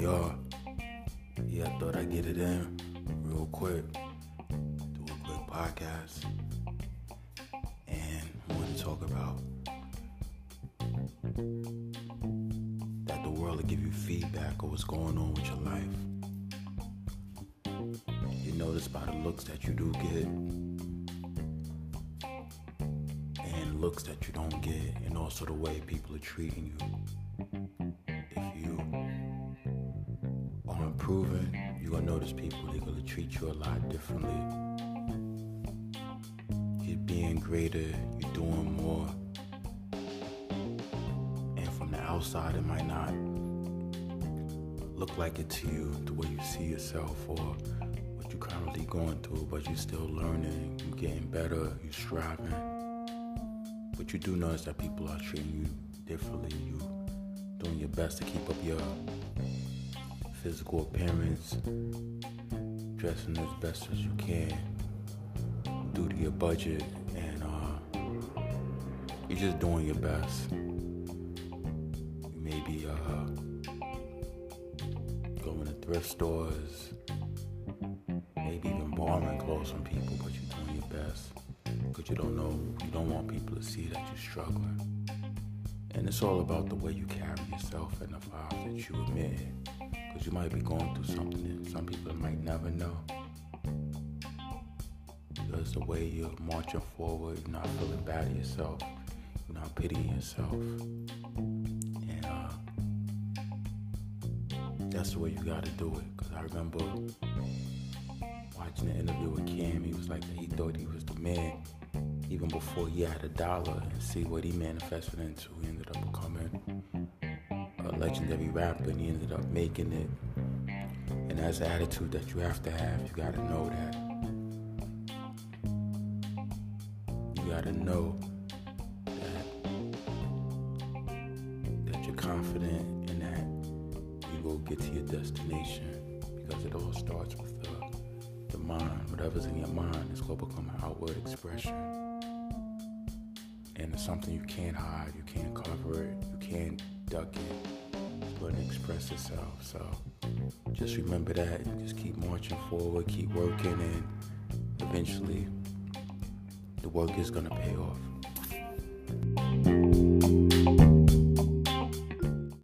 y'all. Yeah, I thought I'd get it in real quick. Do a quick podcast. And I want to talk about that the world will give you feedback of what's going on with your life. You notice by the looks that you do get and looks that you don't get, and also the way people are treating you. You're gonna notice people they're gonna treat you a lot differently. You're being greater, you're doing more. And from the outside, it might not look like it to you the way you see yourself or what you're currently going through, but you're still learning, you're getting better, you're striving. But you do notice that people are treating you differently. You're doing your best to keep up your physical appearance, dressing as best as you can, due to your budget, and uh, you're just doing your best. Maybe uh, going to thrift stores, maybe even borrowing clothes from people, but you're doing your best because you don't know, you don't want people to see that you're struggling. And it's all about the way you carry yourself and the vibes that you emit. Because you might be going through something that some people might never know. Because the way you're marching forward, you're not feeling bad yourself, you're not pitying yourself. And uh, that's the way you gotta do it. Because I remember watching the interview with Cam, he was like, he thought he was the man even before he had a dollar and see what he manifested into. He ended up becoming legendary rapper and he ended up making it. And that's the attitude that you have to have. You gotta know that. You gotta know that that you're confident and that you will get to your destination because it all starts with the, the mind. Whatever's in your mind is gonna become an outward expression and it's something you can't hide, you can't cover it, you can't duck it. Express itself. So just remember that and just keep marching forward, keep working, and eventually the work is going to pay off.